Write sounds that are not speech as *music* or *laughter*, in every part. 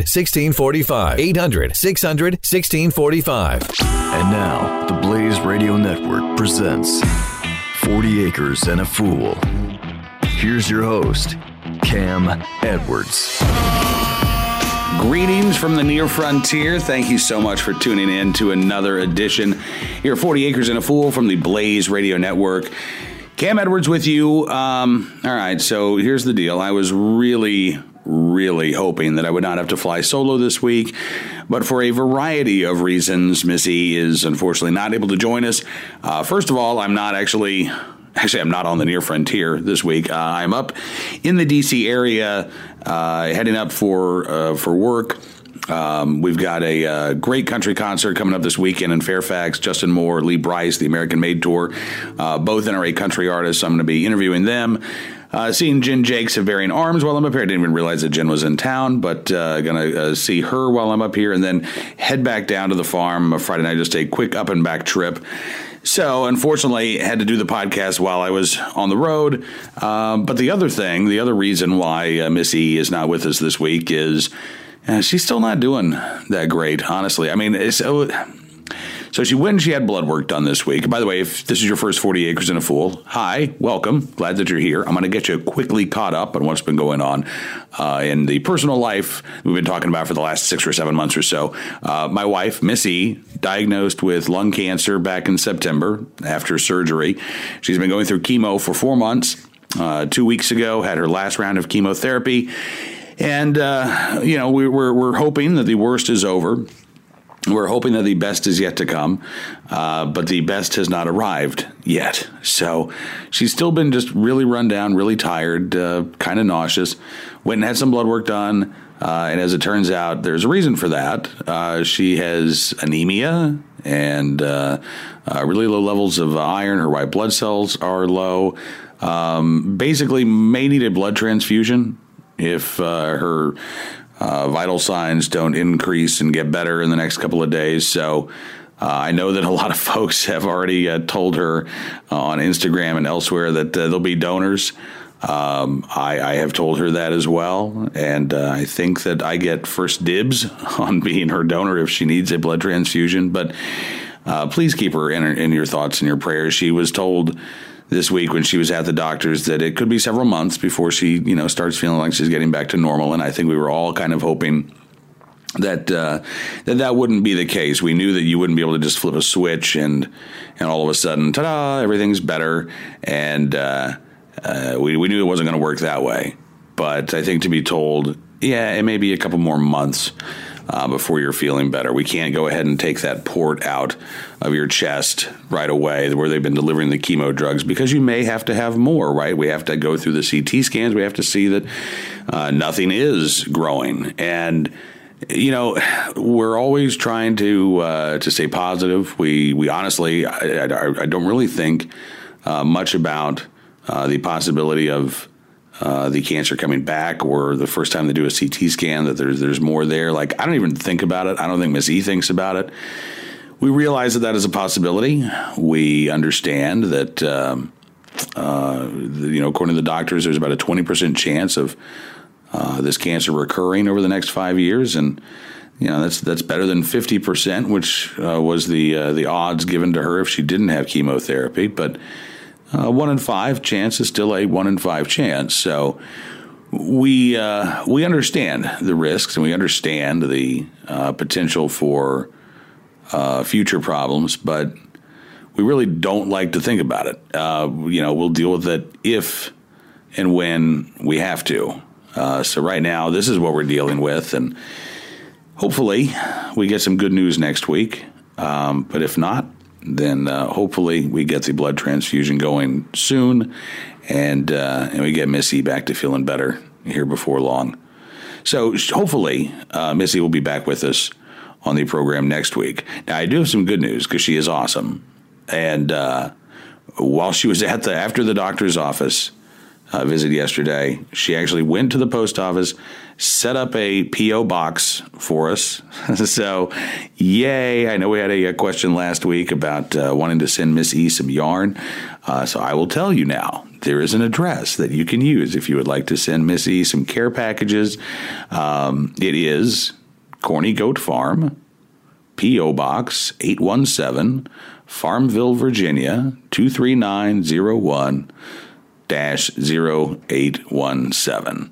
1645. 800 600 1645. And now, the Blaze Radio Network presents 40 Acres and a Fool. Here's your host, Cam Edwards. Greetings from the near frontier. Thank you so much for tuning in to another edition here 40 Acres and a Fool from the Blaze Radio Network. Cam Edwards with you. Um, all right, so here's the deal. I was really, really hoping that I would not have to fly solo this week. But for a variety of reasons, Missy is unfortunately not able to join us. Uh, first of all, I'm not actually. Actually, I'm not on the near frontier this week. Uh, I'm up in the D.C. area, uh, heading up for uh, for work. Um, we've got a uh, great country concert coming up this weekend in Fairfax. Justin Moore, Lee Brice, the American Made Tour, uh, both NRA country artists. I'm going to be interviewing them. Uh, seeing Jen Jacques of Bearing Arms while I'm up here. I didn't even realize that Jen was in town, but uh, to uh, see her while I'm up here and then head back down to the farm Friday night, just a quick up and back trip. So, unfortunately, had to do the podcast while I was on the road. Um, but the other thing, the other reason why uh, Missy is not with us this week is uh, she's still not doing that great, honestly. I mean, it's. So she went and she had blood work done this week. By the way, if this is your first 40 acres and a fool, hi, welcome. Glad that you're here. I'm going to get you quickly caught up on what's been going on uh, in the personal life we've been talking about for the last six or seven months or so. Uh, my wife, Missy, diagnosed with lung cancer back in September after surgery. She's been going through chemo for four months. Uh, two weeks ago, had her last round of chemotherapy. And, uh, you know, we, we're, we're hoping that the worst is over. We're hoping that the best is yet to come, uh, but the best has not arrived yet. So she's still been just really run down, really tired, uh, kind of nauseous. Went and had some blood work done. Uh, and as it turns out, there's a reason for that. Uh, she has anemia and uh, uh, really low levels of iron. Her white blood cells are low. Um, basically, may need a blood transfusion if her uh, vital signs don't increase and get better in the next couple of days. So uh, I know that a lot of *laughs* folks have already uh, told her uh, on Instagram and elsewhere that uh, there'll be donors. Um, I, I, have told her that as well, and uh, I think that I get first dibs *laughs* on being her donor if she needs a blood transfusion. But please keep her in, in your thoughts and your prayers. She was told this week when she was at the doctor's that it could be several months before she, you know, starts feeling like she's getting back to normal. And I think we were all kind of hoping that uh, that that wouldn't be the case. We knew that you wouldn't be able to just flip a switch and and all of a sudden, ta-da, everything's better. And uh, uh, we we knew it wasn't going to work that way. But I think to be told, yeah, it may be a couple more months uh, before you're feeling better. We can't go ahead and take that port out of your chest right away where they've been delivering the chemo drugs because you may have to have more, right? We have to go through the CT scans. We have to see that uh, nothing is growing. And you know, we're always trying to uh, to stay positive. We we honestly, I, I, I don't really think uh, much about uh, the possibility of uh, the cancer coming back, or the first time they do a CT scan that there's there's more there. Like I don't even think about it. I don't think Miss E thinks about it. We realize that that is a possibility. We understand that um, uh, you know, according to the doctors, there's about a twenty percent chance of uh, this cancer recurring over the next five years, and you know that's that's better than fifty percent, which uh, was the uh, the odds given to her if she didn't have chemotherapy, but uh, one in five chance is still a one in five chance. So we uh, we understand the risks and we understand the uh, potential for uh, future problems, but we really don't like to think about it. Uh, you know, we'll deal with it if and when we have to. So right now, this is what we're dealing with, and hopefully, we get some good news next week. Um, but if not, then uh, hopefully we get the blood transfusion going soon, and uh, and we get Missy back to feeling better here before long. So hopefully, uh, Missy will be back with us on the program next week. Now, I do have some good news because she is awesome. And uh, while she was at the after the doctor's office uh, visit yesterday, she actually went to the post office, set up a PO box for us. *laughs* so, yay! I know we had a, a question last week about uh, wanting to send Miss E some yarn. Uh, so I will tell you now. There is an address that you can use if you would like to send Miss E some care packages. Um, it is Corny Goat Farm, P.O. Box 817, Farmville, Virginia 23901 0817.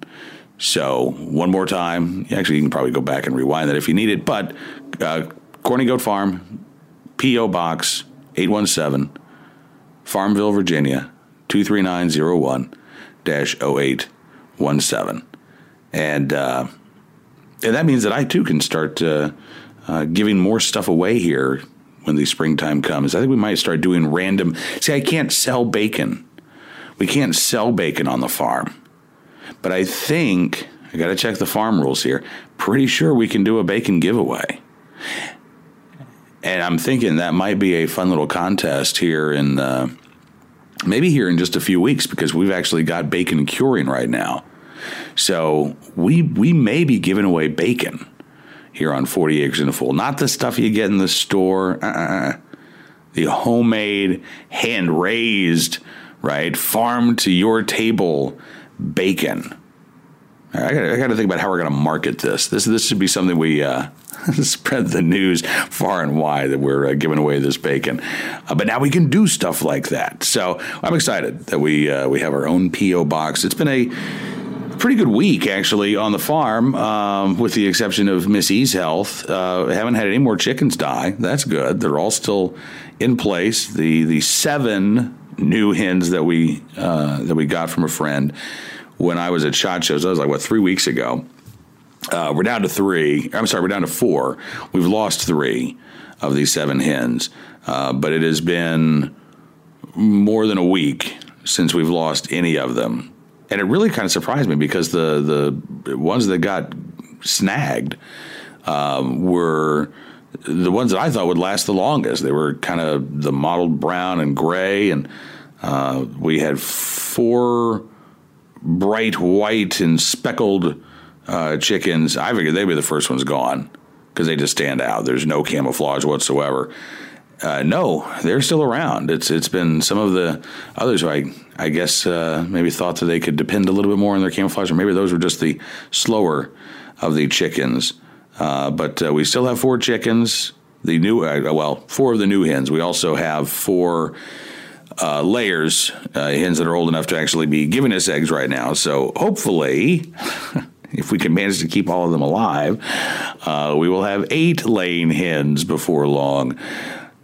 So, one more time. Actually, you can probably go back and rewind that if you need it. But uh, Corny Goat Farm, P.O. Box 817, Farmville, Virginia 23901 0817. And, uh, and that means that I too can start uh, uh, giving more stuff away here when the springtime comes. I think we might start doing random. See, I can't sell bacon. We can't sell bacon on the farm. But I think, I got to check the farm rules here. Pretty sure we can do a bacon giveaway. And I'm thinking that might be a fun little contest here in uh, maybe here in just a few weeks because we've actually got bacon curing right now. So we we may be giving away bacon here on 40 Acres and a Fool. Not the stuff you get in the store. Uh-uh. The homemade, hand raised, right, farm to your table bacon. I got, I to think about how we're going to market this. This this should be something we uh, *laughs* spread the news far and wide that we're uh, giving away this bacon. Uh, but now we can do stuff like that. So I'm excited that we uh, we have our own PO box. It's been a pretty good week actually on the farm, um, with the exception of Missy's health. Uh, haven't had any more chickens die. That's good. They're all still in place. The the seven new hens that we uh, that we got from a friend when I was at Shot Shows. That was like what three weeks ago. Uh, we're down to three. I'm sorry, we're down to four. We've lost three of these seven hens, uh, but it has been more than a week since we've lost any of them, and it really kind of surprised me because the the ones that got snagged um, were the ones that I thought would last the longest. They were kind of the mottled brown and gray, and uh, we had four bright white and speckled uh, chickens. I figured they'd be the first ones gone because they just stand out. There's no camouflage whatsoever. Uh, no, they're still around. It's it's been some of the others who I I guess uh, maybe thought that they could depend a little bit more on their camouflage, or maybe those were just the slower of the chickens. Uh, but uh, we still have four chickens. The new, uh, well, four of the new hens. We also have four uh, layers, uh, hens that are old enough to actually be giving us eggs right now. So hopefully, *laughs* if we can manage to keep all of them alive, uh, we will have eight laying hens before long.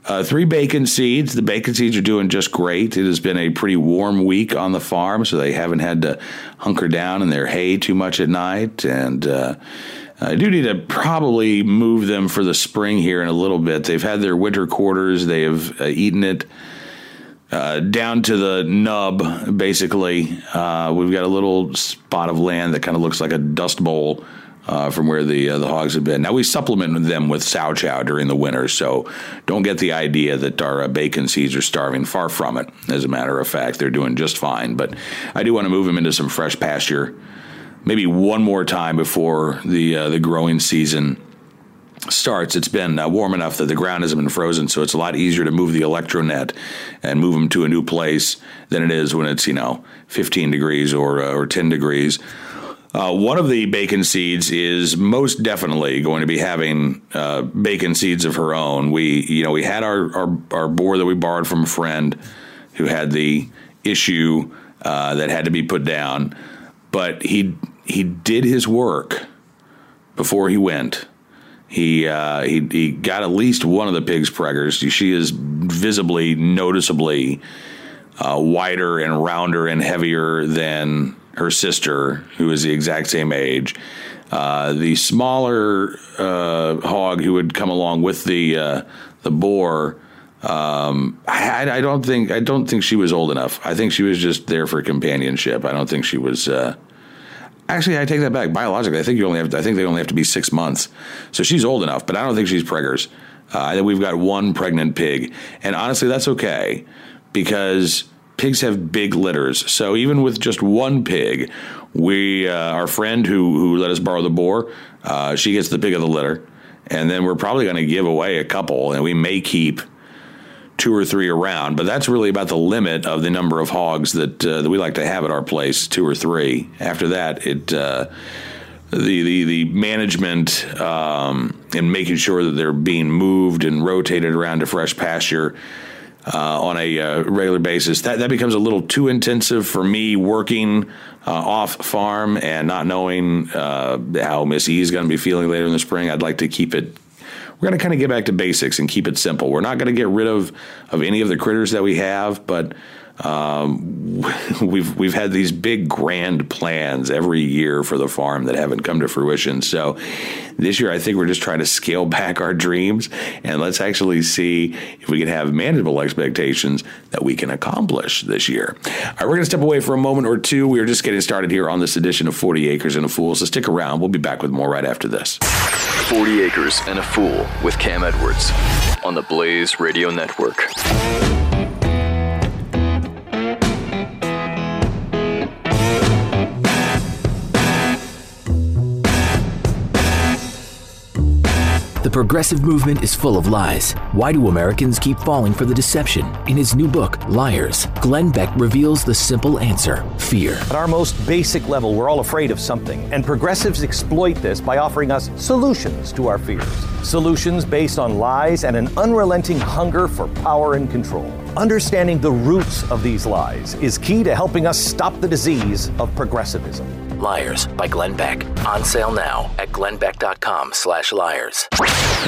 Uh, three bacon seeds. The bacon seeds are doing just great. It has been a pretty warm week on the farm, so they haven't had to hunker down in their hay too much at night. And uh, I do need to probably move them for the spring here in a little bit. They've had their winter quarters, they have uh, eaten it. Uh, down to the nub, basically. Uh, we've got a little spot of land that kind of looks like a dust bowl uh, from where the uh, the hogs have been. Now we supplement them with sow chow during the winter, so don't get the idea that our uh, bacon seeds are starving. Far from it. As a matter of fact, they're doing just fine. But I do want to move them into some fresh pasture, maybe one more time before the uh, the growing season starts, it's been uh, warm enough that the ground hasn't been frozen, so it's a lot easier to move the electronet and move them to a new place than it is when it's you know 15 degrees or uh, or 10 degrees. Uh, one of the bacon seeds is most definitely going to be having uh, bacon seeds of her own. We, you know, we had our, our, our boar that we borrowed from a friend who had the issue uh, that had to be put down, but he he did his work before he went he, uh, he he got at least one of the pigs preggers. She is visibly, noticeably uh, wider and rounder and heavier than her sister, who is the exact same age. Uh, the smaller uh, hog who would come along with the uh, the boar. Um, I, I, don't think I don't think she was old enough. I think she was just there for companionship. I don't think she was. Uh, Actually, I take that back. Biologically, I think you only have. I think they only have to be six months. So she's old enough, but I don't think she's preggers. Uh, I think we've got one pregnant pig, and honestly, that's okay because pigs have big litters. So even with just one pig, we uh, our friend who who let us borrow the boar, uh, she gets the pig of the litter, and then we're probably going to give away a couple, and we may keep two or three around, but that's really about the limit of the number of hogs that uh, that we like to have at our place, two or three. After that, it uh, the the the management um, and making sure that they're being moved and rotated around to fresh pasture. Uh, on a uh, regular basis, that that becomes a little too intensive for me working uh, off farm and not knowing uh, how Miss E is going to be feeling later in the spring. I'd like to keep it we're going to kind of get back to basics and keep it simple. We're not going to get rid of of any of the critters that we have, but um, *laughs* we've we've had these big grand plans every year for the farm that haven't come to fruition. So this year, I think we're just trying to scale *laughs* back our dreams and let's actually see if we can have manageable expectations that we can accomplish this year. All right, we're going to step away for a moment or two. We are just getting started here on this edition of 40 Acres and a Fool. So stick around. We'll be back with more right after this. 40 Acres and a Fool with Cam Edwards on the Blaze Radio Network. Progressive movement is full of lies. Why do Americans keep falling for the deception? In his new book, Liars, Glenn Beck reveals the simple answer fear. At our most basic level, we're all afraid of something, and progressives exploit this by offering us solutions to our fears. Solutions based on lies and an unrelenting hunger for power and control. Understanding the roots of these lies is key to helping us stop the disease of progressivism. Liars by Glenn Beck. On sale now at glennbeck.com slash liars.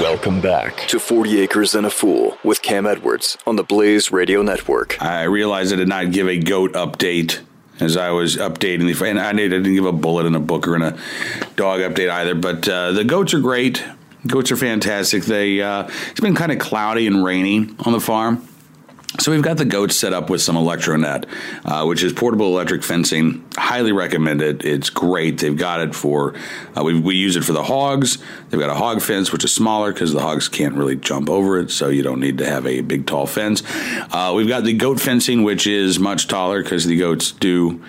Welcome back to 40 Acres and a Fool with Cam Edwards on the Blaze Radio Network. I realized I did not give a goat update as I was updating the, and I didn't give a bullet in a book or in a dog update either. But uh, the goats are great. Goats are fantastic. They uh, it's been kind of cloudy and rainy on the farm. So we've got the goats set up with some electronet, uh, which is portable electric fencing. Highly recommend it. It's great. They've got it for uh, we, we use it for the hogs. They've got a hog fence, which is smaller because the hogs can't really jump over it, so you don't need to have a big tall fence. Uh, we've got the goat fencing, which is much taller because the goats do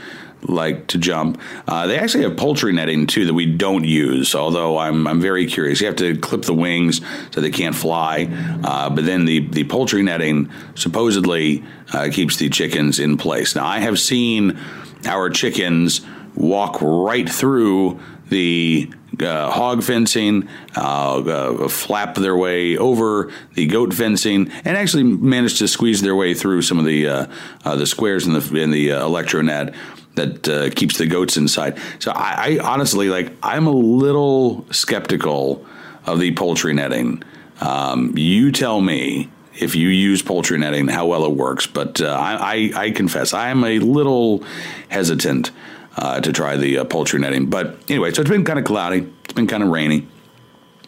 like to jump. Uh, they actually have poultry netting too that we don't use, although I'm, I'm very curious. You have to clip the wings so they can't fly, uh, but then the, the poultry netting supposedly uh, keeps the chickens in place. Now, I have seen our chickens walk right through the uh, hog fencing, uh, uh, flap their way over the goat fencing, and actually manage to squeeze their way through some of the uh, uh, the squares in the in the uh, electronet that uh, keeps the goats inside. So I, I, honestly like I'm a little skeptical of the poultry netting. Um, you tell me if you use poultry netting how well it works, but uh, I, I, I, confess I am a little hesitant uh, to try the uh, poultry netting. But anyway, so it's been kind of cloudy. It's been kind of rainy.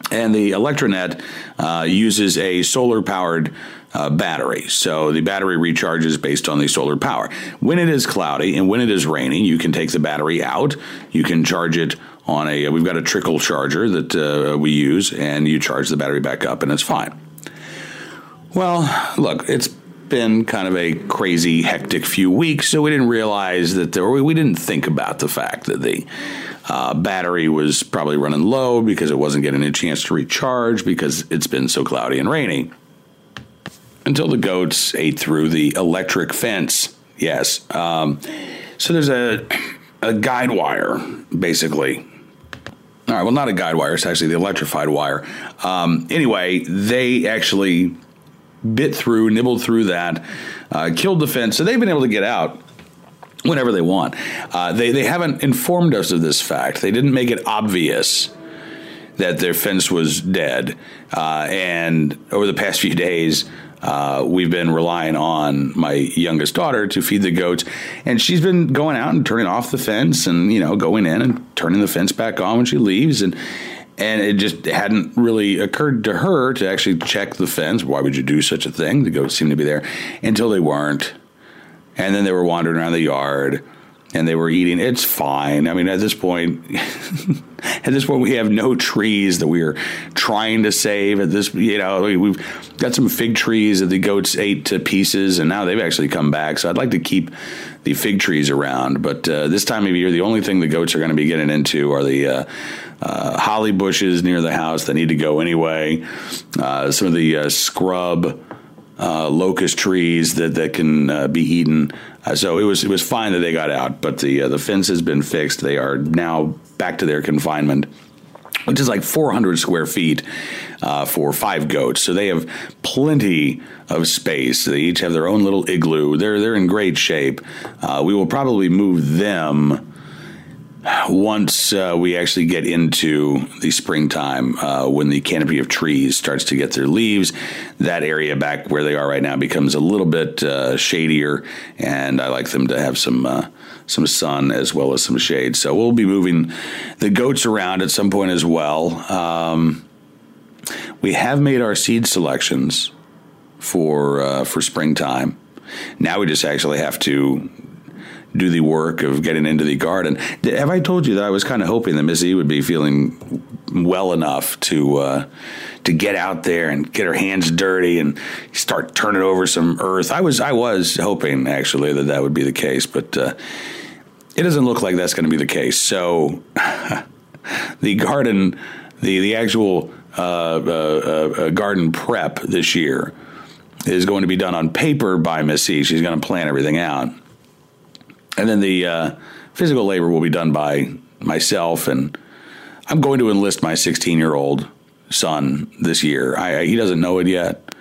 And the Electronet uh, uses a solar powered uh, battery. So the battery recharges based on the solar power. When it is cloudy and when it is raining, you can take the battery out. You can charge it on a, we've got a trickle charger that uh, we use, and you charge the battery back up, and it's fine. Well, look, it's been kind of a crazy, hectic few weeks, so we didn't realize that there, we didn't think about the fact that the uh, battery was probably running low because it wasn't getting a chance to recharge because it's been so cloudy and rainy. Until the goats ate through the electric fence. Yes. Um, so there's a, a guide wire, basically. All right, well, not a guide wire, it's actually the electrified wire. Um, anyway, they actually bit through, nibbled through that, uh, killed the fence. So they've been able to get out whenever they want. Uh, they, they haven't informed us of this fact. They didn't make it obvious that their fence was dead. Uh, and over the past *laughs* few days, uh, we've been relying on my youngest daughter to feed the goats, and she's been going out and turning off the fence, and you know, going in and turning the fence back on when she leaves, and and it just hadn't really occurred to her to actually check the fence. Why would you do such a thing? The goats seemed to be there until they weren't, and then they were wandering around the yard. And they were eating. It's fine. I mean, at this point, *laughs* at this point, we have no trees that we are trying to save. At this, you know, we've got some fig trees that the goats ate to pieces, and now they've actually come back. So I'd like to keep the fig trees around. But uh, this time of year, the only thing the goats are going to be getting into are the uh, uh, holly bushes near the house that need to go anyway. Uh, some of the uh, scrub. Uh, locust trees that, that can be eaten uh, so it was it was fine that they got out, but the uh, the fence has been fixed. They are now back to their confinement, which is like 400 square feet uh, for five goats. So they have plenty of space. They each have their own little igloo. They're they're in great shape. Uh, we will probably move them once uh, we actually get into the springtime, uh, when the canopy of trees starts to get their leaves, that area back where they are right now becomes a little bit uh, shadier, and I like them to have some uh, some sun as well as some shade. So we'll be moving the goats around at some point as well. Um, we have made our seed selections for uh, for springtime. Now we just actually have to do the work of getting into the garden. Have I told you that I was kind of hoping that Missy would be feeling well enough to uh, to get out there and get her hands dirty and start turning over some earth? I was I was hoping actually that that would be the case, but uh, it doesn't look like that's going to be the case. So *laughs* the garden, the the actual uh, uh, uh, garden prep this year is going to be done on paper by Missy. She's going to plan everything out and then the uh, physical labor will be done by myself, and I'm going to enlist my 16 year old son this year. I, he doesn't know it yet.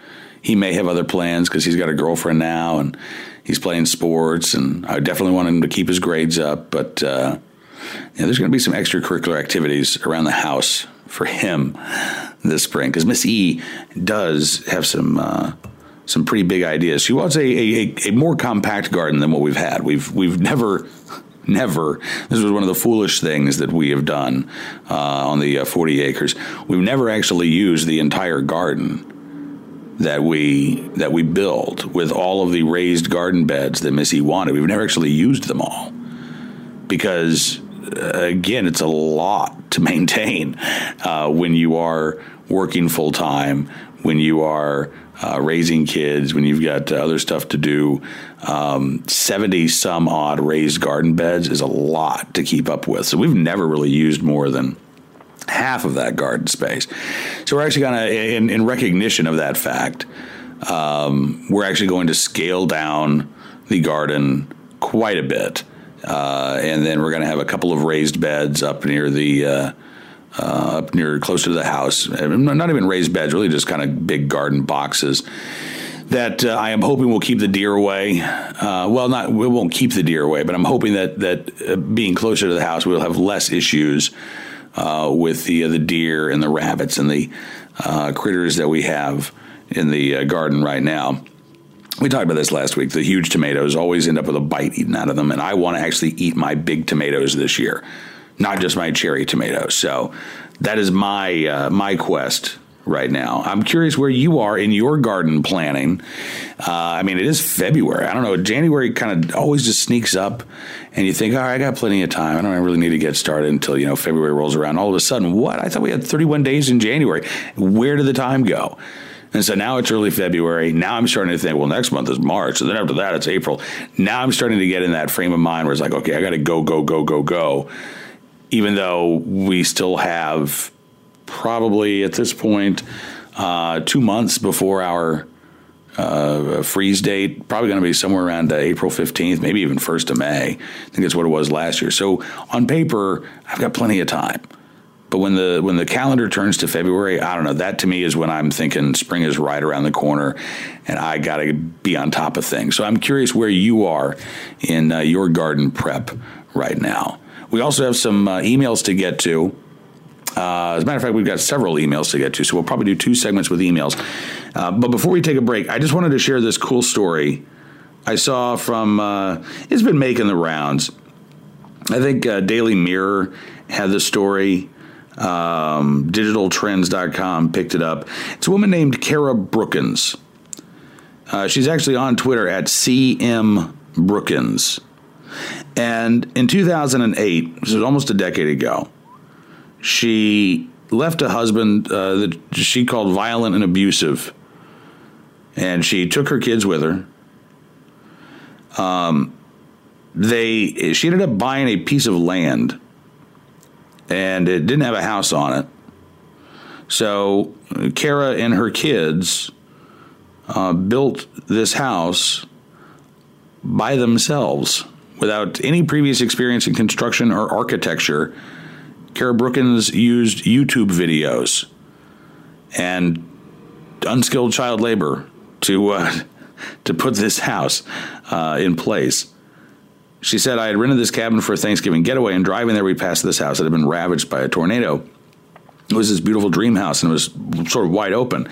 He may have other plans because he's got a girlfriend now and he's playing sports, and I definitely want him to keep his grades up. But uh, there's going to be some extracurricular activities around the house for him this spring because Miss E does have some. Uh, some pretty big ideas. She wants a, a, a more compact garden than what we've had. We've we've never never. This was one of the foolish things that we have done uh, on the uh, 40 acres. We've never actually used the entire garden that we that we built with all of the raised garden beds that Missy wanted. We've never actually used them all because uh, again, it's a lot to *laughs* maintain uh, when you are working full time, when you are uh, raising kids, when you've got other stuff to do, um, 70 some odd raised garden beds is a lot to keep up with. So we've never really used more than half of that garden space. So we're actually going to, in, in, recognition of that fact, um, we're actually going to scale down the garden quite a bit. Uh, and then we're going to have a couple of raised beds up near the uh, uh, up near closer to the house. Not even raised beds, really just kind of big garden boxes that uh, I am hoping will keep the deer away. Uh, well, not we won't keep the deer away, but I'm hoping that that uh, being closer to the house, we'll have less issues uh, with the uh, the deer and the rabbits and the critters that we have in the garden right now. We talked about this last week. The huge tomatoes always end up with a bite eaten out of them, and I want to actually eat my big tomatoes this year not just my cherry tomatoes. So that is my uh, my quest right now. I'm curious where you are in your garden planning. Uh, I mean, it is February. I don't know. January kind of always just sneaks up, and you think, all right, I got plenty of time. I don't really need to get started until you know February rolls around. All of a sudden, what? I thought we had 31 days in January. Where did the time go? And so now it's early February. Now I'm starting to think, well, next month is March. And then after that, it's April. Now I'm starting to get in that frame of mind where it's like, okay, I got to go, go, go, go, go even though we still have probably at this point uh, two months before our uh, freeze date, probably going to be somewhere around uh, April 15th, maybe even 1st of May. I think that's what it was last year. So on paper, I've got plenty of time. But when the when the calendar turns to February, I don't know. That to me is when I'm thinking spring is right around the corner, and I got to be on top of things. So I'm curious where you are in uh, your garden prep right now. We also have some uh, emails to get to. Uh, as a matter of fact, we've got several emails to get to, so we'll probably do two segments with emails. Uh, but before we take a break, I just wanted to share this cool story I saw from. Uh, it's been making the rounds. I think uh, Daily Mirror had the story. Um, digitaltrends.com picked it up. It's a woman named Cara Brookins. Uh, she's actually on Twitter at CM Brookins. And in 2008, this was almost a decade ago, she left a husband uh, that she called violent and abusive, and she took her kids with her. Um, they she ended up buying a piece of land, and it didn't have a house on it. So Cara and her kids uh, built this house by themselves without any previous experience in construction or architecture. Cara Brookins used YouTube videos and unskilled child labor to uh, *laughs* to put this house uh, in place. She said, I had rented this cabin for a Thanksgiving getaway, and driving there, we passed this house that had been ravaged by a tornado. It was this beautiful dream house, and it was sort of wide open.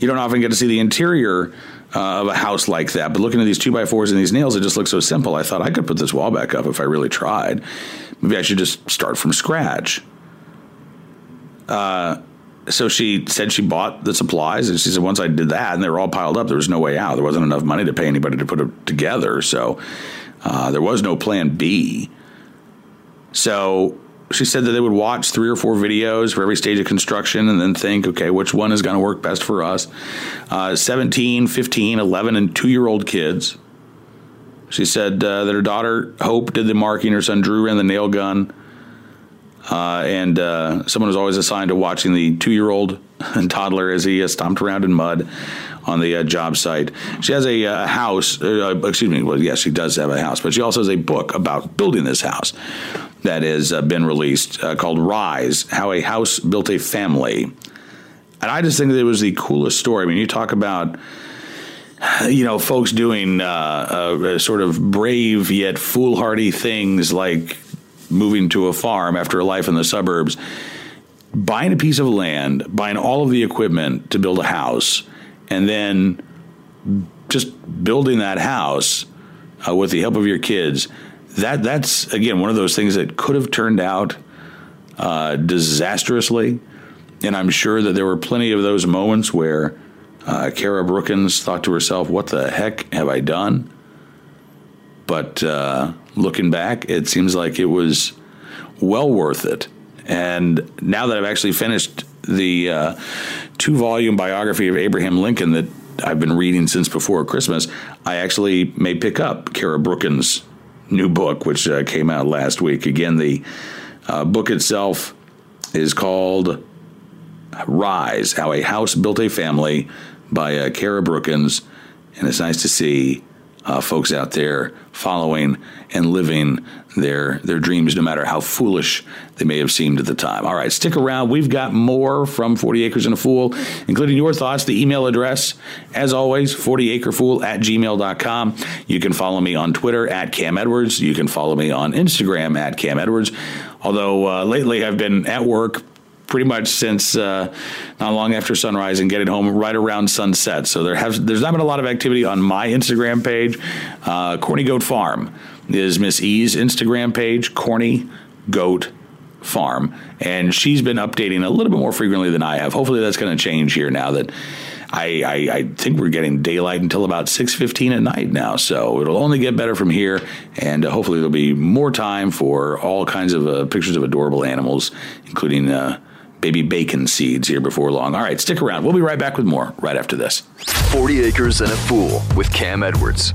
You don't often get to see the interior uh, of a house like that, but looking at these two by fours and these nails, it just looks so simple. I thought I could put this wall back up if I really tried. Maybe I should just start from scratch. Uh, so she said she bought the supplies, and she said once I did that, and they were all piled up, there was no way out. There wasn't enough money to pay anybody to put it together. So uh, there was no plan B. So she said that they would watch three or four videos for every stage of construction and then think, okay, which one is going to work best for us? Uh, 17, 15, 11, and two year old kids. She said uh, that her daughter, Hope, did the marking, her son, Drew, ran the nail gun. Uh, and uh, someone was always assigned to watching the two year old and *laughs* toddler as he uh, stomped around in mud on the uh, job site. She has a uh, house, excuse me, well, yes, she does have a house, but she also has a book about building this house that has uh, been released uh, called Rise How a House Built a Family. And I just think that it was the coolest story. I mean, you talk about you know, folks doing uh, uh, sort of brave yet foolhardy things like moving to a farm after a life in the suburbs, buying a piece of land, buying all of the equipment to build a house, and then just building that house uh, with the help of your kids. That that's again one of those things that could have turned out uh, disastrously, and I'm sure that there were plenty of those moments where uh, Cara Brookins thought to herself, "What the heck have I done?" But uh, looking back, it seems like it was well worth it. And now that I've actually finished the uh, two volume biography of Abraham Lincoln that I've been reading since before Christmas, I actually may pick up Cara Brookins' new book, which uh, came out last week. Again, the uh, book itself is called Rise How a House Built a Family by uh, Cara Brookins. And it's nice to see uh, folks out there following and living their their dreams, no matter how foolish they may have seemed at the time. All right, stick around. We've got more from 40 Acres and a Fool, including your thoughts. The email address, as always, 40acrefool at gmail.com. You can follow me on Twitter at Cam Edwards. You can follow me on Instagram at Cam Edwards. Although uh, lately I've been at work pretty much since uh, not long after sunrise and getting home right around sunset. So there has there's not been a lot of activity on my Instagram page. Uh, Corny Goat Farm is Missy's Instagram page, Corny Goat Farm, and she's been updating a little bit more frequently than I have. Hopefully that's going to change here now that. I, I, I, think we're getting daylight until about 6.15 at night now so it'll only get better from here and uh, hopefully there'll be more time for all kinds of uh, pictures of adorable animals including uh, baby bacon seeds here before long. All right, stick around. We'll be right back with more right after this. 40 Acres and a Fool with Cam Edwards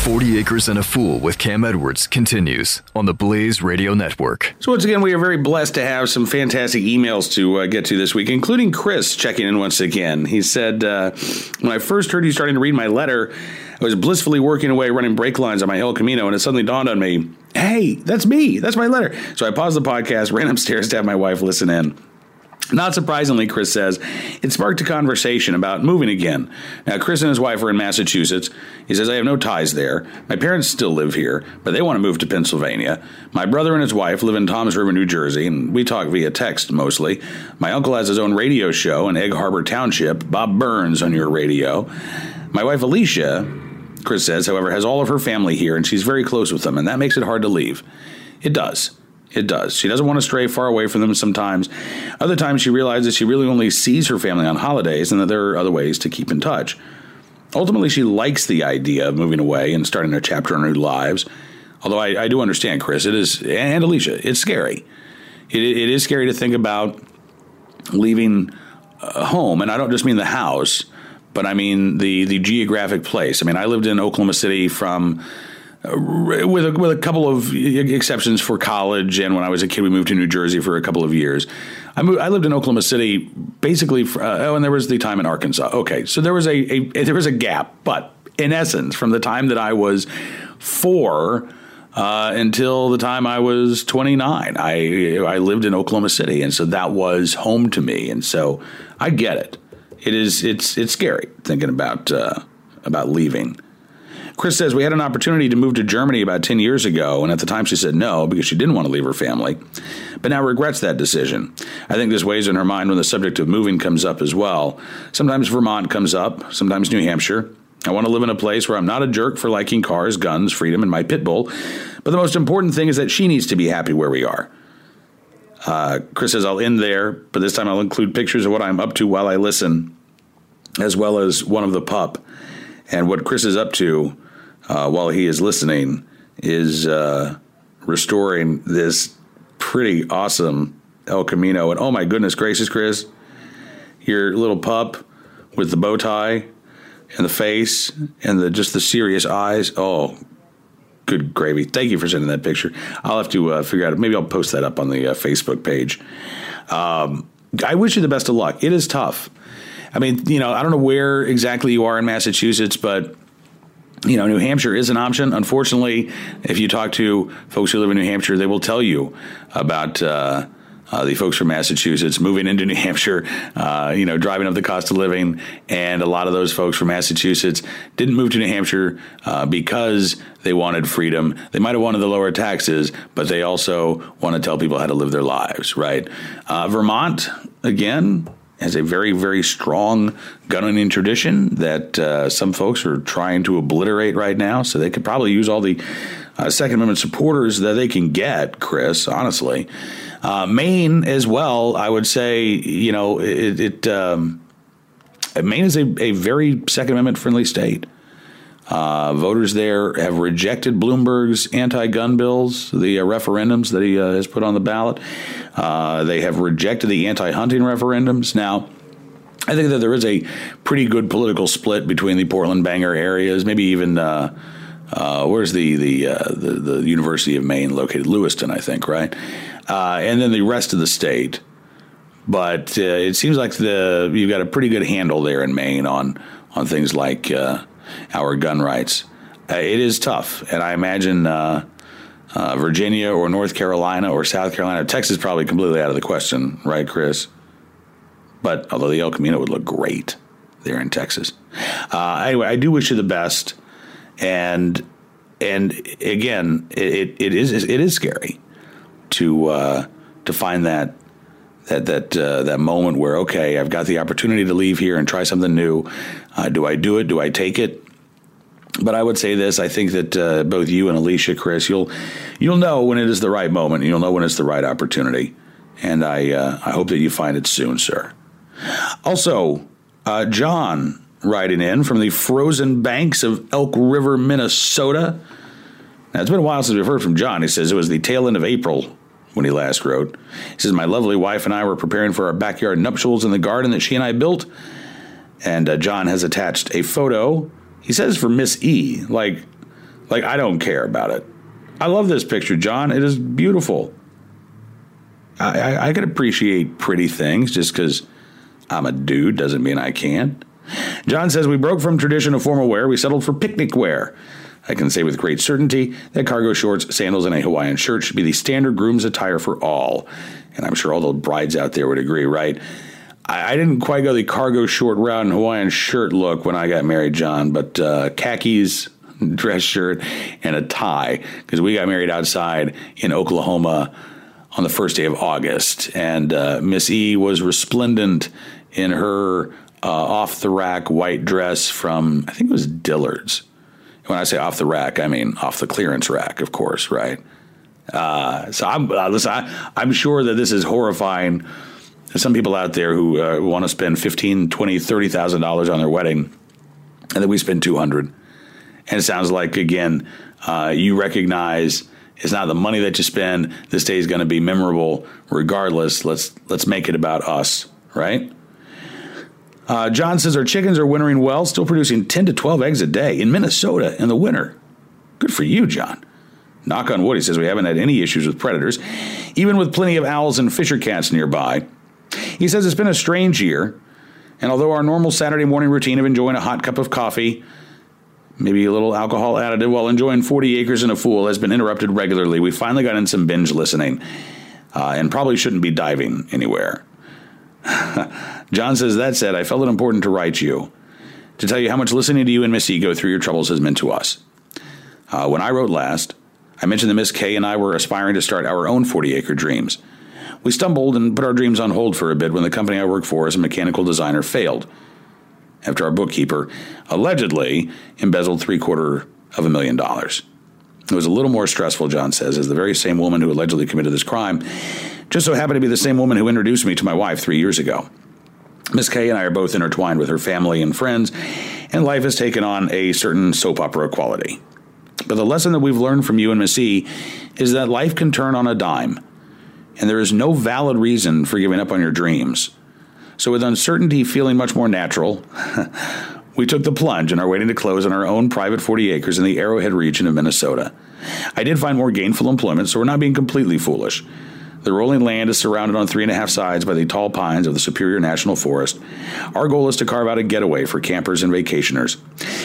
40 Acres and a Fool with Cam Edwards continues on the Blaze Radio Network. So, once again, we are very blessed to have some fantastic emails to uh, get to this week, including Chris checking in once again. He said, uh, When I first heard you starting to read my letter, I was blissfully working away running brake lines on my El Camino, and it suddenly dawned on me, hey, that's me. That's my letter. So I paused the podcast, *laughs* ran upstairs to have my wife listen in. Not surprisingly, Chris says, it sparked a conversation about moving again. Now, Chris and his wife are in Massachusetts. He says, I have no ties there. My parents still live here, but they want to move to Pennsylvania. My brother and his wife live in Toms River, New Jersey, and we talk via text mostly. My uncle has his own radio show in Egg Harbor Township, Bob Burns on your radio. My wife, Alicia, Chris says, however, has all of her family here, and she's very close with them, and that makes it hard to leave. It does. It does. She doesn't want to stray far away from them sometimes. Other times, she realizes she really only sees her family on holidays and that there are other ways to keep in touch. Ultimately, she likes the idea of moving away and starting a chapter in her lives. Although I, I do understand, Chris, it is, and Alicia, it's scary. It, it is scary to think about leaving a home, and I don't just mean the house, but I mean the the geographic place. I mean, I lived in Oklahoma City from with a, with a couple of exceptions for college, and when I was a kid, we moved to New Jersey for a couple of years. I moved, I lived in Oklahoma City basically. For, uh, oh, and there was the time in Arkansas. Okay, so there was a, a there was a gap, but in essence, from the time that I was four. Uh, until the time I was 29. I I lived in Oklahoma City, and so that was home to me. And so I get it. It is it's it's scary thinking about uh, about leaving. Chris says we had an opportunity to move to Germany about 10 years ago, and at the time she said no because she didn't want to leave her family, but now regrets that decision. I think this weighs in her mind when the subject of moving comes up as well. Sometimes Vermont comes up, sometimes New Hampshire. I want to live in a place where I'm not a jerk for liking cars, guns, freedom, and my pit bull, but the most important thing is that she needs to be happy where we are. Uh, Chris says I'll end there, but this time I'll include pictures of what I'm up to while I listen, as well as one of the pup. And what Chris is up to uh, while he is listening is uh, restoring this pretty awesome El Camino. And oh my goodness gracious, Chris, your little pup with the bow tie and the face and the just the serious eyes. Oh, good gravy. Thank you for sending that picture. I'll have to uh, figure out. Maybe I'll post that up on the uh, Facebook page. Um, I wish you the best of luck. It is tough. I mean, you know, I don't know where exactly you are in Massachusetts, but you know, New Hampshire is an option. Unfortunately, if you talk to folks who live in New Hampshire, they will tell you about uh, uh, the folks from Massachusetts moving into *laughs* New Hampshire, uh, you know, driving up the cost of living. And a lot of those folks from Massachusetts didn't move to New Hampshire uh, because they wanted freedom. They might have wanted the lower taxes, but they also want to tell people how to live their lives, right? Uh, Vermont, again, has a very, very strong gun owning tradition that uh, some folks are trying to obliterate right now. So they could probably use all the uh, Second Amendment supporters that they can get, Chris, honestly. Uh, Maine as well, I would say, you know, it, it um, Maine is a, a very Second Amendment friendly state. Uh, voters there have rejected Bloomberg's anti-gun bills, the uh, referendums that he uh, has put on the ballot. Uh, they have rejected the anti-hunting referendums. Now, I think that there is a pretty good political split between the Portland Bangor areas, maybe even. Uh, uh, where's the the, the, the University of Maine located? Lewiston, I think, right? and then the rest of the state. But it seems like the you've got a pretty good handle there in Maine on on things like our gun rights. Uh, it is tough, and I imagine uh, Virginia or North Carolina or South Carolina, Texas probably completely out of the question, right, Chris? But although the El Camino would look great there in Texas. Uh, anyway, I do wish you the best, and and again, it, it is it is scary to uh, to find that that that uh, that moment where okay, I've got the opportunity to leave here and try something new. Uh, do I do it? Do I take it? But I would say this: I think that uh, both you and Alicia, Chris, you'll you'll know when it is the right moment. You'll know when it's the right opportunity, and I uh, I hope that you find it soon, sir. Also, uh, John writing in from the frozen banks of Elk River, Minnesota. Now, it's been a while since we've heard from John. He says it was the tail end of April when he last wrote. He says, My lovely wife and I were preparing for our backyard nuptials in the garden that she and I built. And uh, John has attached a photo, he says for Miss E, like Like, I don't care about it. I love this picture, John. It is beautiful. I, I, I can appreciate pretty things just because I'm a dude doesn't mean I can't. John says we broke from tradition of formal wear. We settled for picnic wear. I can say with great certainty that cargo shorts, sandals, and a Hawaiian shirt should be the standard groom's attire for all. And I'm sure all the brides out there would agree, right? I, I didn't quite go the cargo short route and Hawaiian shirt look when I got married, John, but uh, khakis, dress shirt, and a tie because we got married outside in Oklahoma on the first day of August. And uh, Miss E was resplendent in her uh, off the rack white dress from, I think it was Dillard's. When I say off the rack, I mean off the clearance rack, of course, right? Uh, so I'm, uh, listen, I, I'm sure that this is horrifying. There's some people out there who uh, want to spend fifteen, twenty, thirty thousand dollars on their wedding, and then we spend two hundred. And it sounds like again, uh, you recognize it's not the money that you spend. This day is going to be memorable, regardless. Let's let's make it about us, right? Uh, John says our chickens are wintering well, still producing 10 to 12 eggs a day in Minnesota in the winter. Good for you, John. Knock on wood, he says we haven't had any issues with predators, even with plenty of owls and fisher cats nearby. He says it's been a strange year, and although our normal Saturday morning routine of enjoying a hot cup of coffee, maybe a little alcohol added while enjoying 40 acres and a fool has been interrupted regularly, we finally got in some binge listening uh, and probably shouldn't be diving anywhere. *laughs* John says, That said, I felt it important to write you to tell you how much listening to you and Miss go through your troubles has meant to us. Uh, when I wrote last, I mentioned that Miss K and I were aspiring to start our own 40 acre dreams. We stumbled and put our dreams on hold for a bit when the company I work for as a mechanical designer failed. After our bookkeeper allegedly embezzled three quarter of a million dollars. It was a little more stressful, John says, as the very same woman who allegedly committed this crime just so happened to be the same woman who introduced me to my wife three years ago. Miss Kay and I are both intertwined with her family and friends, and life has taken on a certain soap opera quality. But the lesson that we've learned from you and Miss E is that life can turn on a dime, and there is no valid reason for giving up on your dreams. So, with uncertainty feeling much more natural, *laughs* we took the plunge and are waiting to close on our own private 40 acres in the Arrowhead region of Minnesota. I did find more gainful employment, so we're not being completely foolish. The rolling land is surrounded on three and a half sides by the tall pines of the Superior National Forest. Our goal is to carve out a getaway for campers and vacationers.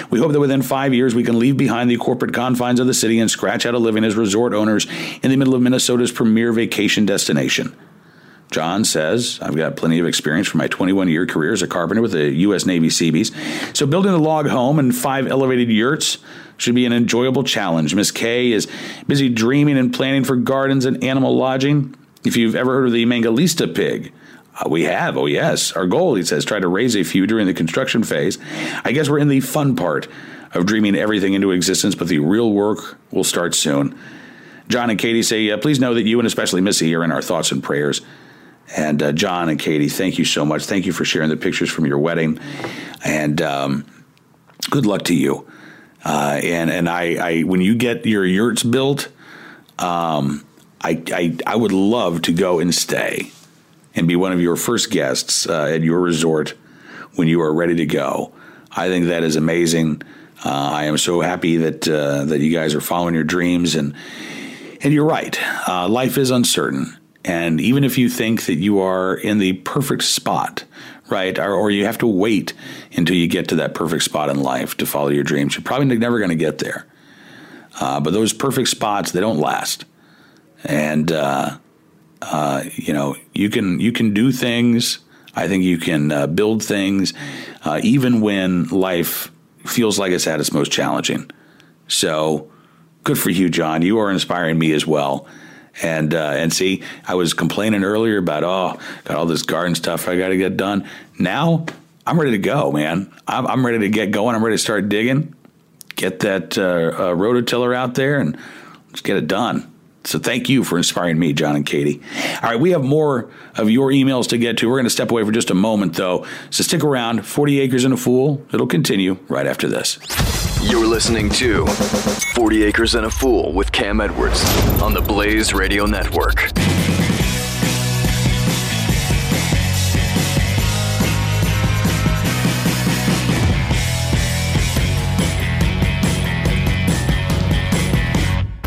We hope that within five years we can leave behind the corporate confines of the city and scratch out a living as resort owners in the middle of Minnesota's premier vacation destination. John says, I've got plenty of experience from my 21 year career as a carpenter with the U.S. Navy Seabees. So building a log home and five elevated yurts should be an enjoyable challenge. Miss Kay is busy dreaming and planning for gardens and animal lodging. If you've ever heard of the Mangalitsa pig, uh, we have, oh yes. Our goal, he says, try to raise a few during the construction phase. I guess we're in the fun part of dreaming everything into existence, but the real work will start soon. John and Katie say, uh, please know that you and especially Missy are in our thoughts and prayers. And uh, John and Katie, thank you so much. Thank you for sharing the pictures from your wedding. And um, good luck to you. Uh, and and I, I, when you get your yurts built, um, I, I, I would love to go and stay and be one of your first guests uh, at your resort when you are ready to go. I think that is amazing. Uh, I am so happy that uh, that you guys are following your dreams and and you're right. Uh, life is uncertain, and even if you think that you are in the perfect spot, right, or, or you have to wait until you get to that perfect spot in life to follow your dreams, you're probably never going to get there. Uh, but those perfect spots, they don't last and uh, uh, you know you can you can do things. I think you can uh, build things uh, even when life feels like it's at its most challenging. So good for you, John. You are inspiring me as well. And uh, and see, I was complaining earlier about oh, got all this garden stuff I got to get done. Now I'm ready to go, man. I'm, I'm, ready to get going. I'm ready to start digging. Get that uh, uh, rototiller out there and let's get it done. So thank you for inspiring me, John and Katie. All right, we have more of your emails to get to. We're going to step away for just a moment, though. So stick around. 40 Acres and a Fool. It'll continue right after this. You're listening to 40 Acres and a Fool with Cam Edwards on the Blaze Radio Network.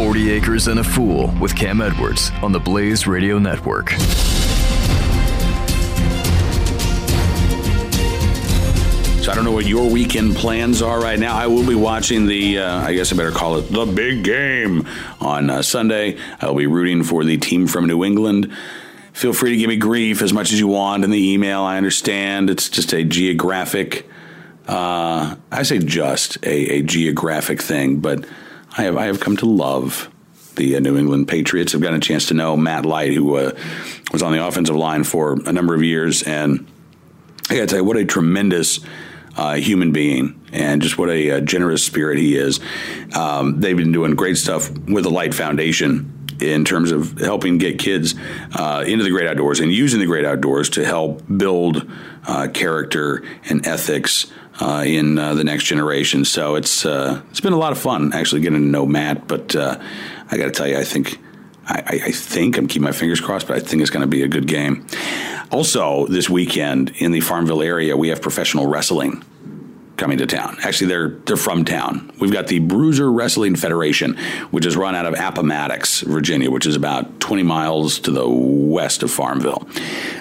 40 Acres and a Fool with Cam Edwards on the Blaze Radio Network. So I don't know what your weekend plans are right now. I will be watching the, uh, I guess I better call it the big game on uh, Sunday. I'll be rooting for the team from New England. Feel free to give me grief as much as you want in the email. I understand it's just a geographic, uh, I say just a, a, geographic thing, but I have I have come to love the uh, New England Patriots. I've gotten a chance to know Matt Light, who uh, was on the offensive line for a number of years, and I got to tell you what a tremendous uh, human being and just what a, a generous spirit he is. Um, they've been doing great stuff with the Light Foundation in terms of helping get kids uh, into the great outdoors and using the great outdoors to help build uh, character and ethics uh, in uh, the next generation. So it's uh, it's been a lot of fun actually getting to know Matt. But uh, I got to tell you, I think I, I, think I'm keeping my fingers crossed, but I think it's going to be a good game. Also, this weekend in the Farmville area, we have professional wrestling coming to town. Actually, they're they're from town. We've got the Bruiser Wrestling Federation, which is run out of Appomattox, Virginia, which is about 20 miles to the west of Farmville.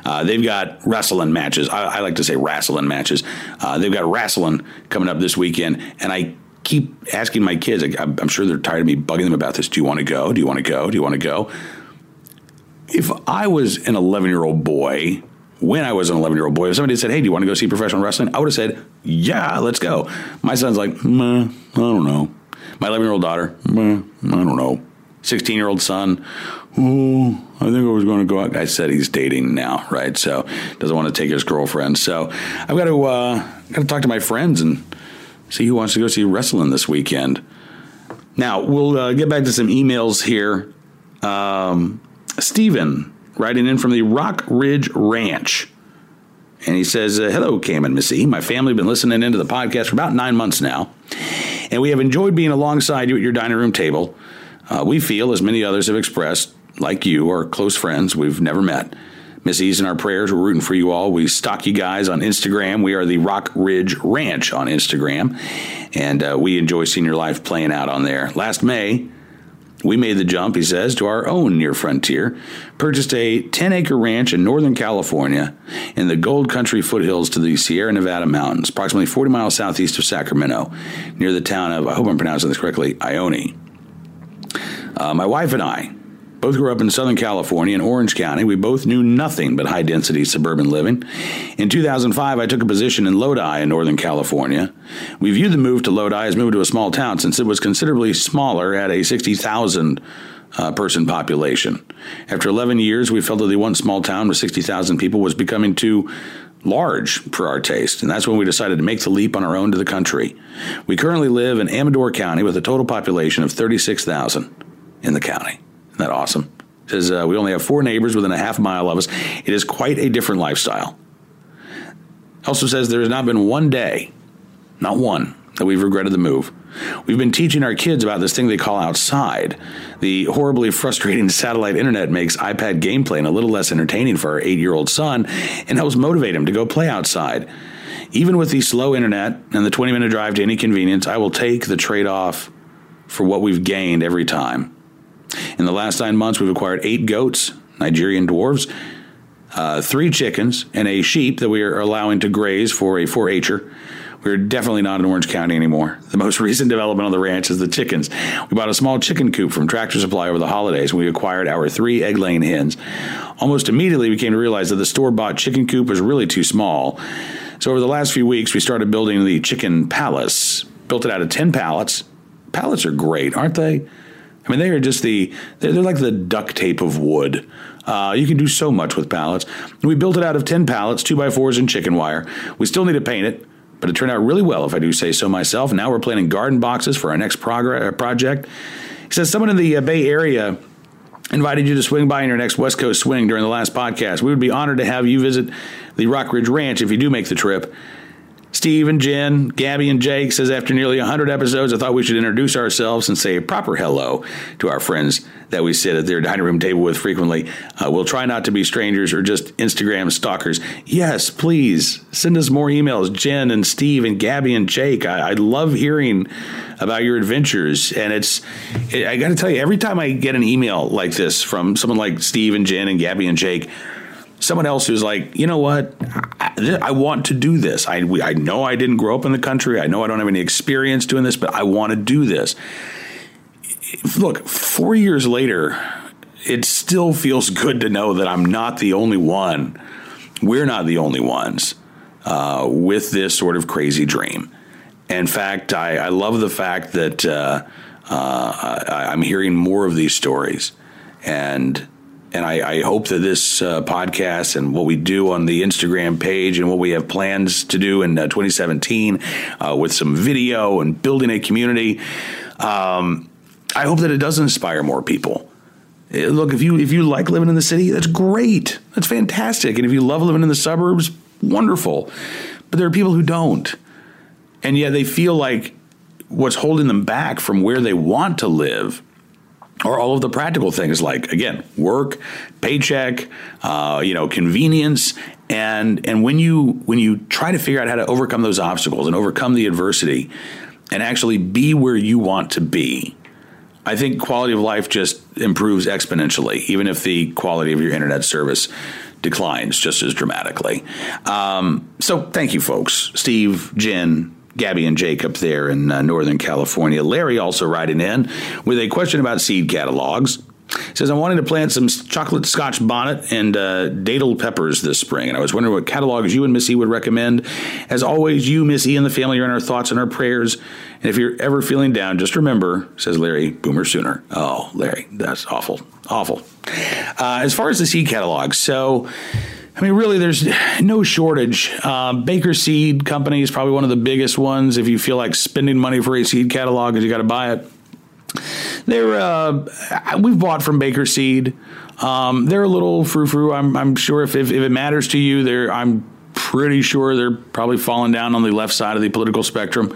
Uh, they've got wrestling matches. I, I, like to say wrestling matches. Uh, they've got wrestling coming up this weekend, and I keep asking my kids. I, I'm sure they're tired of me bugging them about this. Do you want to go? Do you want to go? Do you want to go? If I was an 11 year old boy when I was an 11 year old boy, if somebody said, Hey, do you want to go see professional wrestling? I would have said, Yeah, let's go. My son's like, I don't know. My 11 year old daughter, I don't know. 16 year old son, oh, I think I was going to go out. I said he's dating now, right? So doesn't want to take his girlfriend. So I've got to, uh, got to talk to my friends and see who wants to go see wrestling this weekend. Now, we'll uh, get back to some emails here. Um, Stephen writing in from the Rock Ridge Ranch. And he says, uh, Hello, Cam and Missy. My family have been listening into the podcast for about nine months now, and we have enjoyed being alongside you at your dining room table. Uh, we feel, as many others have expressed, like you, are close friends we've never met. Missy's in our prayers. We're rooting for you all. We stalk you guys on Instagram. We are the Rock Ridge Ranch on Instagram, and uh, we enjoy seeing your life playing out on there. Last May, we made the jump, he says, to our own near frontier, purchased a 10 acre ranch in Northern California in the Gold Country foothills to the Sierra Nevada mountains, approximately 40 miles southeast of Sacramento, near the town of, I hope I'm pronouncing this correctly, Ione. Uh, my wife and I, both grew up in Southern California in Orange County. We both knew nothing but high density suburban living. In 2005, I took a position in Lodi in Northern California. We viewed the move to Lodi as moving to a small town since it was considerably smaller at a 60,000 uh, person population. After 11 years, we felt that the one small town with 60,000 people was becoming too large for our taste, and that's when we decided to make the leap on our own to the country. We currently live in Amador County with a total population of 36,000 in the county. Isn't that awesome? It says uh, we only have four neighbors within a half mile of us. It is quite a different lifestyle. Also says there has not been one day, not one, that we've regretted the move. We've been teaching our kids about this thing they call outside. The horribly *laughs* frustrating satellite internet makes iPad game a little less entertaining for our eight year old son and helps motivate him to go play outside. Even with the slow internet and the 20 minute drive to any convenience, I will take the trade off for what we've gained every time. In the last nine months, we've acquired eight goats, Nigerian dwarves, uh, three chickens, and a sheep that we are allowing to graze for a 4 H'er. We're definitely not in Orange County anymore. The most *laughs* recent development on the ranch is the chickens. We bought a small chicken coop from Tractor Supply over the holidays, and we acquired our three egg laying hens. Almost immediately, we came to realize that the store bought chicken coop was really too small. So, over the last few weeks, we started building the chicken palace. Built it out of 10 pallets. Pallets are great, aren't they? I mean, they are just the, they're, they're like the duct tape of wood. Uh, you can do so much with pallets. We built it out of 10 pallets, 2 by 4s and chicken wire. We still need to paint it, but it turned out really well, if I do say so myself. Now we're planning garden boxes for our next progr- uh, project. He says someone in the uh, Bay Area invited you to swing by in your next West Coast swing during the last podcast. We would be honored to have you visit the Rock Ridge Ranch if you do make the trip. Steve and Jen, Gabby and Jake says after nearly 100 episodes, I thought we should introduce ourselves and say a proper hello to our friends that we sit at their dining room table with frequently. Uh, we'll try not to be strangers or just Instagram stalkers. Yes, please send us more emails, Jen and Steve and Gabby and Jake. I, I love hearing about your adventures, and it's. It, I got to tell you, every time I get an email like this from someone like Steve and Jen and Gabby and Jake someone else who's like, you know what, I, want to do this. I, I know I didn't grow up in the country. I know I don't have any experience doing this, but I want to do this. Look, four years later, it still feels good to know that I'm not the only one. We're not the only ones uh, with this sort of crazy dream. In fact, I, I love the fact that uh, uh, I, I'm hearing more of these stories. And and I, I, hope that this uh, podcast and what we do on the Instagram page and what we have plans to do in uh, 2017 uh, with some video and building a community, um, I hope that it does inspire more people. Uh, look, if you if you like living in the city, that's great. That's fantastic. And if you love living in the suburbs, wonderful. But there are people who don't, and yet they feel like what's holding them back from where they want to live or all of the practical things like again work paycheck uh, you know convenience. And and when you when you try to figure out how to overcome those obstacles and overcome the adversity and actually be where you want to be i think quality of life just improves exponentially even if the quality of your internet service declines just as dramatically. Um, so thank you folks. Steve jen Gabby and Jacob there in uh, Northern California. Larry also writing in with a question about seed catalogs. Says, I'm wanting to plant some chocolate scotch bonnet and uh, peppers this spring, and I was wondering what catalogs you and Missy would recommend. As always, you, Missy, and the family are in our thoughts and our prayers. And if you're ever feeling down, just remember, says Larry, boomer sooner. Oh, Larry, that's awful. Awful. Uh, as far as the seed catalogs, so I mean, really, there's no shortage. Uh, Baker Seed Company is probably one of the biggest ones. If you feel like spending money for a seed catalog, because you got to buy it. They're uh, we've bought from Baker Seed. Um, they're a little frou frou. I'm, I'm sure if, if, if it matters to you, they're I'm pretty sure they're probably falling down on the left side of the political spectrum.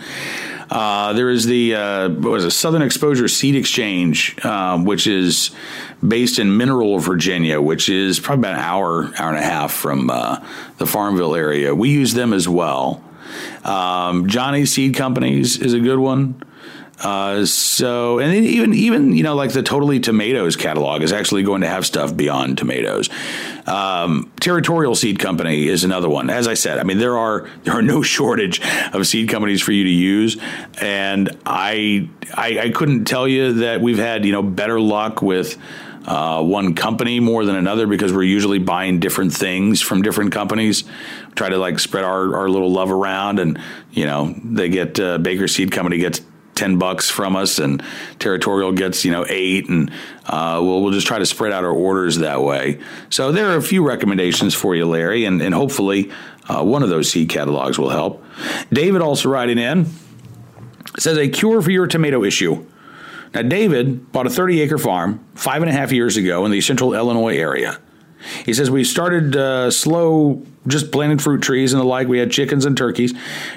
Uh, there is the uh, was it, Southern Exposure Seed Exchange, um, which is based in Mineral, Virginia, which is probably about an hour, hour and a half from uh, the Farmville area. We use them as well. Um, Johnny's Seed Companies is a good one. Uh, so, and even even you know like the Totally Tomatoes catalog is actually going to have stuff beyond tomatoes. Um, Territorial Seed Company is another one. As I said, I mean there are there are no *laughs* shortage of seed companies for you to use, and I I, I couldn't tell you that we've had you know better luck with. Uh, one company more than another because we're usually buying different things from different companies. try to like spread our, our little love around, and you know they get uh, Baker Seed Company gets 10 bucks from us and territorial gets you know eight and uh, we'll, we'll just try to spread out our orders that way. So there are a few recommendations for you larry and, and hopefully uh, one of those seed catalogs will help. David also writing in says a cure for your tomato issue. Now david bought a 30 acre farm five and a half years ago in the central illinois area he says we started uh, slow, just planting fruit trees and the like. We had chickens and turkeys.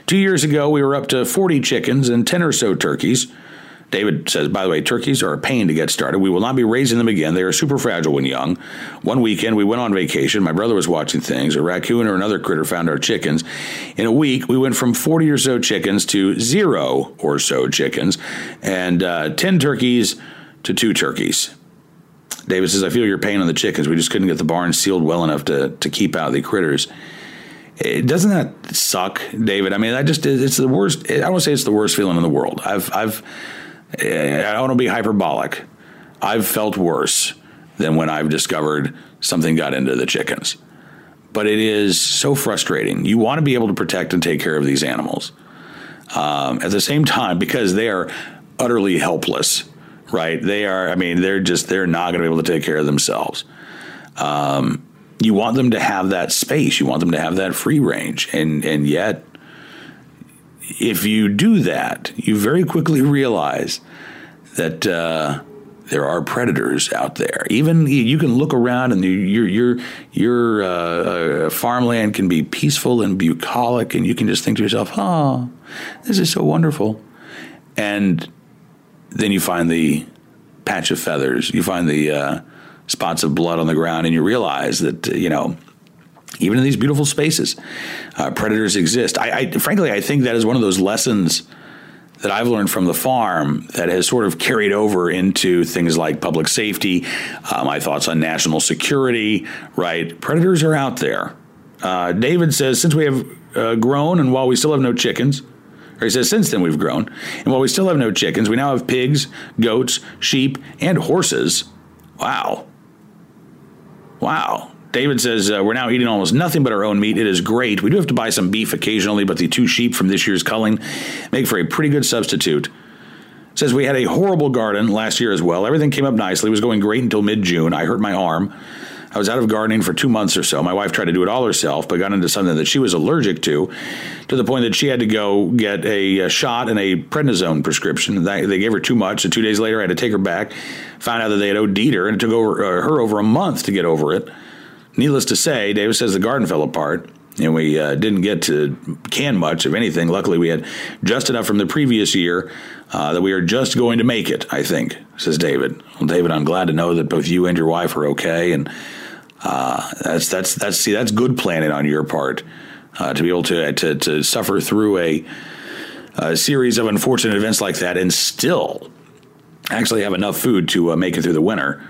Two years ago, we were up to 40 chickens and 10 or so turkeys. David says, by the way, turkeys are a pain to get started. We will not be raising them again. They are super fragile when young. One weekend, we went on vacation. My brother was watching things. A raccoon or another critter found our chickens. In a week, we went from 40 or so chickens to zero or so chickens, and uh, 10 turkeys to two turkeys. David says, I feel your pain on the chickens. We just couldn't get the barn sealed well enough to, to keep out the critters. It, doesn't that suck, David? I mean, I just, it's the worst. Eh, I don't say it's the worst feeling in the world. I've, I've, eh, I don't want to be hyperbolic. I've felt worse than when I've discovered something got into the chickens. But it is so frustrating. You want to be able to protect and take care of these animals. Um, at the same time, because they are utterly helpless right? They are, I mean, they're just, they're not going to be able to take care of themselves. Um, you want them to have that space. You want them to have that free range. And, and yet, if you do that, you very quickly realize that uh, there are predators out there. Even you can look around and your your your uh, uh, farmland can be peaceful and bucolic, and you can just think to yourself, "Oh, this is so wonderful," and then you find the patch of feathers, you find the uh, spots of blood on the ground, and you realize that you know even in these beautiful spaces, uh, predators exist. I, I, frankly, I think that is one of those lessons that I've learned from the farm that has sort of carried over into things like public safety, uh, my thoughts on national security. Right, predators are out there. Uh, David says since we have uh, grown and while we still have no chickens. Or he says, since then we've grown. And while we still have no chickens, we now have pigs, goats, sheep, and horses. Wow. Wow. David says, uh, We're now eating almost nothing but our own meat. It is great. We do have to buy some beef occasionally, but the two sheep from this year's culling make for a pretty good substitute. Says, We had a horrible garden last year as well. Everything came up nicely. It was going great until mid June. I hurt my arm. I was out of gardening for two months or so. My wife tried to do it all herself, but got into something that she was allergic to, to the point that she had to go get a, a shot and a prednisone prescription. They gave her too much, and two days later, I had to take her back. Found out that they had OD'd her, and it took over, uh, her over a month to get over it. Needless to say, David says the garden fell apart and we uh, didn't get to can much of anything. Luckily, we had just enough from the previous year uh, that we are just going to make it. I think, says David. Well, David, I'm glad to know that both you and your wife are okay, and uh, that's that's that's see that's good planning on your part uh, to be able to, to to suffer through a, a, series of unfortunate events like that and still actually have enough food to uh, make it through the winter.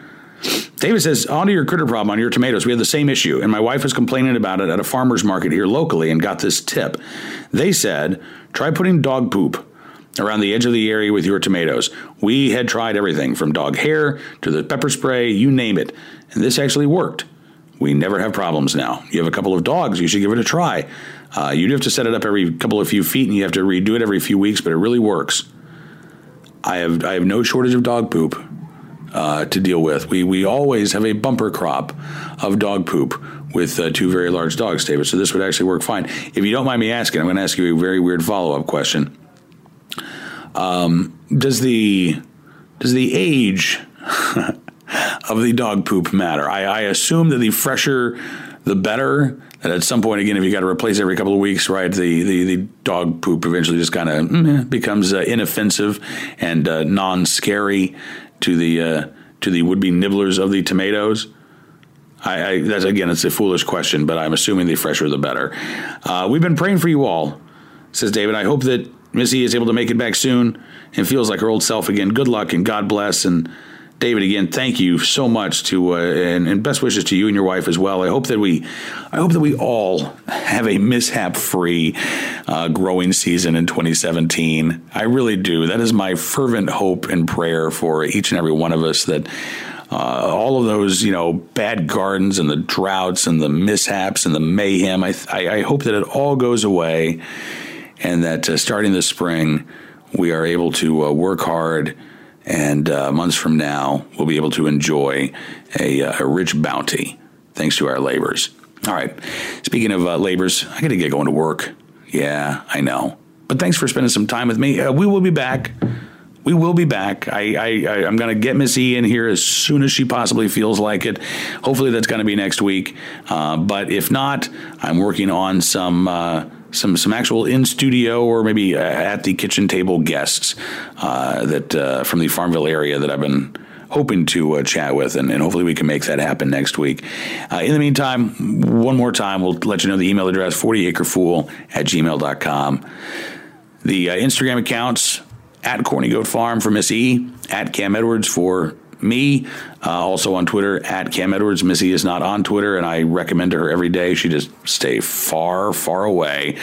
David says, on to your critter problem on your tomatoes. We have the same issue, and my wife was complaining about it at a farmer's market here locally and got this tip. They said, try putting dog poop around the edge of the area with your tomatoes. We had tried everything from dog hair to the pepper spray, you name it, and this actually worked. We never have problems now. You have a couple of dogs, you should give it a try. Uh, you do have to set it up every couple of few feet, and you have to redo it every few weeks, but it really works. I have I have no shortage of dog poop uh, to deal with. We we always have a bumper crop of dog poop with uh, two very large dogs, David. So this would actually work fine. If you don't mind me asking, I'm going to ask you a very weird follow up question. Um, does the does the age *laughs* of the dog poop matter? I, I assume that the fresher, the better. That at some point, again, if you got to replace every couple of weeks, right, the, the, the dog poop eventually just kind of mm, becomes uh, inoffensive and uh, non scary to the uh, to the would be nibblers of the tomatoes? I, I, that's again, it's a foolish question, but I'm assuming the fresher the better. Uh, we've been praying for you all, says David. I hope that Missy is able to make it back soon and feels like her old self again. Good luck and God bless. And David, again, thank you so much to uh, and, and, best wishes to you and your wife as well. I hope that we, I hope that we all have a mishap-free uh, growing season in 2017. I really do. That is my fervent hope and prayer for each and every one of us that. Uh, all of those, you know, bad gardens and the droughts and the mishaps and the mayhem. I, I, I hope that it all goes away, and that uh, starting this spring, we are able to uh, work hard and uh, months from now, we'll be able to enjoy a, uh, a, rich bounty thanks to our labors. All right. Speaking of uh, labors, I got to get going to work. Yeah, I know. But thanks for spending some time with me. Uh, we will be back. We will be back. I, I, am going to get Miss E in here as soon as she possibly feels like it. Hopefully, that's going to be next week. Uh, but if not, I'm working on some uh, some some actual in studio or maybe uh, at the kitchen table guests uh, that uh, from the Farmville area that I've been hoping to uh, chat with, and, and, hopefully we can make that happen next week. Uh, in the meantime, one more time, we'll let you know the email address 40acrefool at gmail.com. The uh, Instagram accounts at Corny Goat Farm for Miss E, at Cam Edwards for me. Uh, also on Twitter at Cam Edwards. Missy is not on Twitter, and I recommend to her every day she just stay far, far away.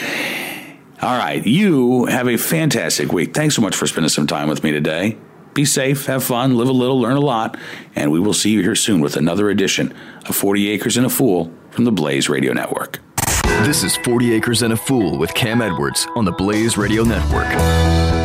All right, you have a fantastic week. Thanks so much for spending some time with me today. Be safe, have fun, live a little, learn a lot, and we will see you here soon with another edition of 40 Acres and a Fool from the Blaze Radio Network. This is 40 Acres and a Fool with Cam Edwards on the Blaze Radio Network.